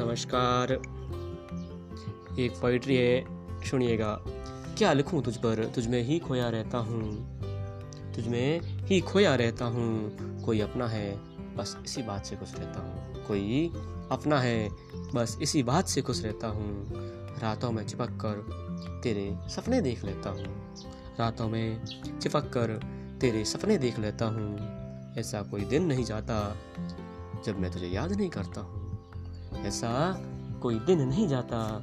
नमस्कार। एक पोइट्री है, सुनिएगा। क्या लिखूं तुझ पर? तुझ में ही खोया रहता हूँ। तुझ में ही खोया रहता हूँ। कोई अपना है, बस इसी बात से खुश रहता हूँ। कोई अपना है, बस इसी बात से खुश रहता हूँ। रातों में चिपक कर तेरे सपने देख लेता हूँ। रातों में चिपक कर तेरे सपने देख लेता हूँ। ऐसा कोई दिन नहीं जाता जब मैं तुझे याद नहीं करता हूँ। ऐसा कोई दिन नहीं जाता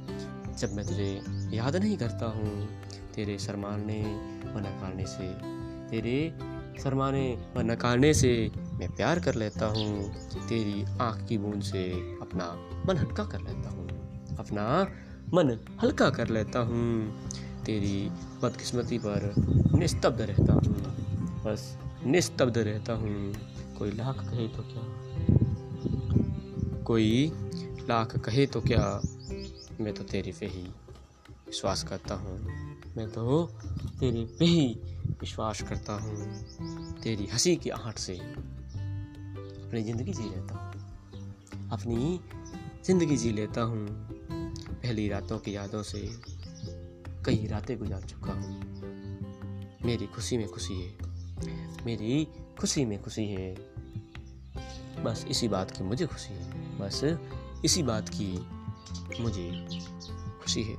जब मैं तुझे याद नहीं करता हूँ। तेरे शरमाने व नकारने से, तेरे शरमाने व नकारने से मैं प्यार कर लेता हूँ। तेरी आँख की बूंद से अपना मन हल्का कर लेता हूँ। अपना मन हल्का कर लेता हूँ। तेरी बदकिस्मती पर निस्तब्ध रहता हूँ। बस निस्तब्ध रहता हूँ। कोई लाख कहे तो क्या? कोई लाख कहे तो क्या मैं तो तेरे पे ही विश्वास करता हूँ। मैं तो तेरे पे ही विश्वास करता हूँ। तेरी हँसी की आहट से अपनी ज़िंदगी जी लेता हूँ। अपनी ज़िंदगी जी लेता हूँ। पहली रातों की यादों से कई रातें गुजार चुका हूँ। मेरी खुशी में खुशी है। मेरी खुशी में खुशी है। बस इसी बात की मुझे खुशी है। बस इसी बात की मुझे खुशी है।